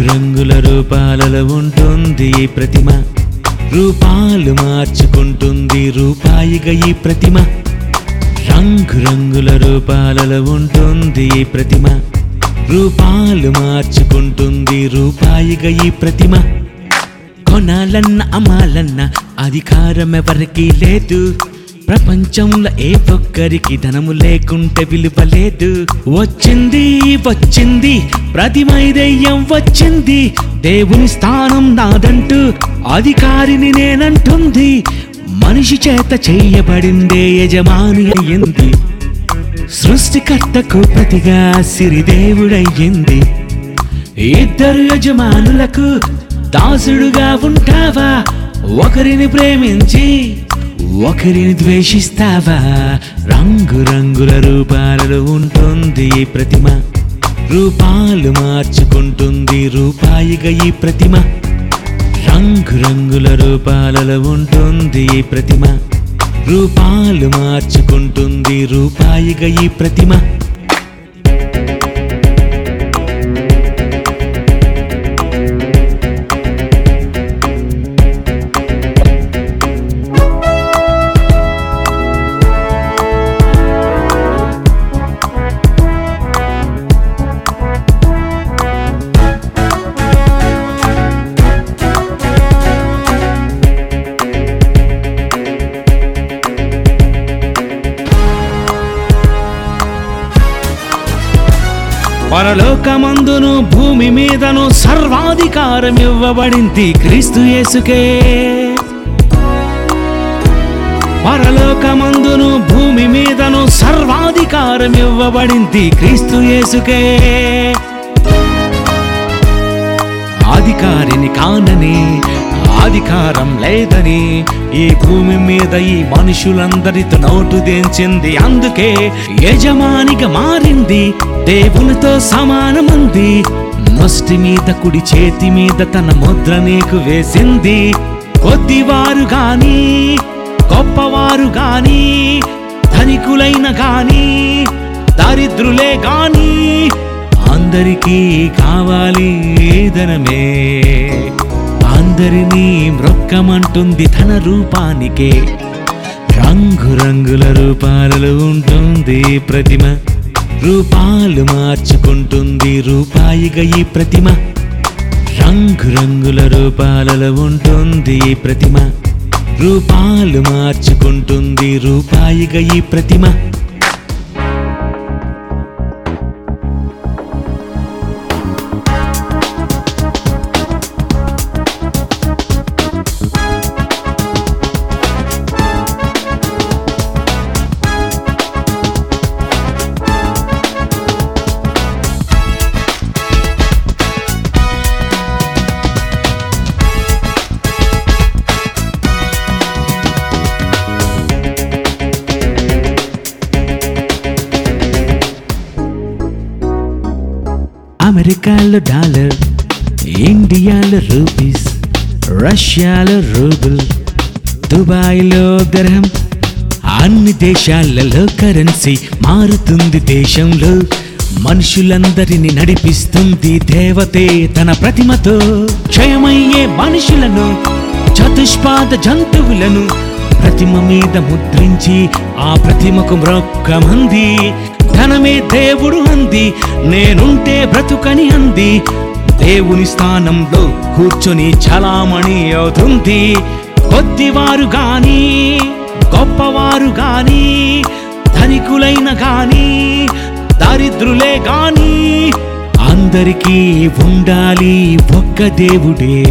రంగుల రూపాలలో ఉంటుంది ఈ ప్రతిమ. రూపాలు మార్చుకుంటుంది రూపాయిగా ఈ ప్రతిమ. రంగు రంగుల రూపాలలో ఉంటుంది ఈ ప్రతిమ. రూపాలు మార్చుకుంటుంది రూపాయిగా ఈ ప్రతిమ. కొనాలన్న అమాలన్న అధికారం ఎవరికి లేదు. ప్రపంచంలో ఏ ఒక్కరికి ధనము లేకుంటే విలువ లేదు. వచ్చింది వచ్చింది ప్రతిమై దెయ్యం వచ్చింది. దేవుని స్థానం నాదంటూ అధికారిని నేనంటుంది. మనిషి చేత చేయబడిందే యజమాని అయ్యింది. సృష్టికర్తకు ప్రతిగా సిరిదేవుడయ్యింది. ఇద్దరు యజమానులకు దాసుడుగా ఉంటావా? ఒకరిని ప్రేమించి ఒకరిని ద్వేషిస్తావా? రంగు రంగుల రూపాలలో ఉంటుంది ఈ ప్రతిమ. రూపాలు మార్చుకుంటుంది రూపాయిగా ఈ ప్రతిమ. రంగు రంగుల రూపాలలో ఉంటుంది ఈ ప్రతిమ. రూపాలు మార్చుకుంటుంది రూపాయిగా ఈ ప్రతిమ. పరలోకమందును భూమి మీదను సర్వాధికారం ఇవ్వబడింది క్రీస్తు యేసుకే. పరలోకమందును భూమి మీదను సర్వాధికారం ఇవ్వబడింది క్రీస్తు యేసుకే. అధికారిని కానని అధికారం లేదని ఈ భూమి మీద ఈ మనుషులందరితో నోటు దించింది అందుకే యజమానిగా మారింది దేవునితో సమానమంది. నొస్టి మీద కుడి చేతి మీద తన ముద్ర నీకు వేసింది. కొద్దివారు గాని గొప్పవారు గాని ధనికులైన గాని దరిద్రులే గాని అందరికీ కావాలి ధనమే అందరినీ మ్రొక్కమంటుంది తన రూపానికే. రంగురంగుల రూపాలలో ఉంటుంది ప్రతిమ. రూపాలు మార్చుకుంటుంది రూపాయిగా ఈ ప్రతిమ. రంగురంగుల రూపాలలో ఉంటుంది ప్రతిమ. రూపాలు మార్చుకుంటుంది రూపాయిగా ఈ ప్రతిమ. అమెరికాలో డాలర్ ఇండియాలో రూపీస్ రష్యాలో రూబుల్ దుబాయ్లో గ్రహం. అన్ని దేశాలలో కరెన్సీ మారుతుంది దేశంలో. మనుషులందరిని నడిపిస్తుంది దేవతే తన ప్రతిమతో. క్షయమయ్యే మనుషులను చతుష్పాద జంతువులను ప్రతిమ మీద ముద్రించి ఆ ప్రతిమకు మ్రొక్కమంది ధనమే దేవుడు అంది. నేనుంటే బ్రతుకని అంది. దేవుని స్థానంలో కూర్చొని చలామణి అవుతుంది. కొద్దివారు గాని గొప్పవారు గాని ధనికులైన గాని దరిద్రులే గాని అందరికీ ఉండాలి ఒక్క దేవుడే.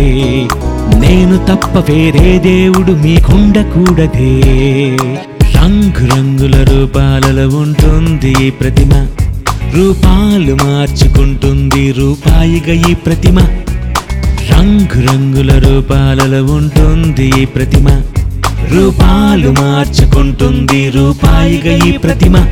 నేను తప్ప వేరే దేవుడు మీకుండకూడదే రంగు రంగుల రూపాలలో ఉంటుంది ఈ ప్రతిమ. రూపాలు మార్చుకుంటుంది రూపాయిగా ఈ ప్రతిమ. రంగు రంగుల రూపాలలో ఉంటుంది ఈ ప్రతిమ. రూపాలు మార్చుకుంటుంది రూపాయిగా ఈ ప్రతిమ.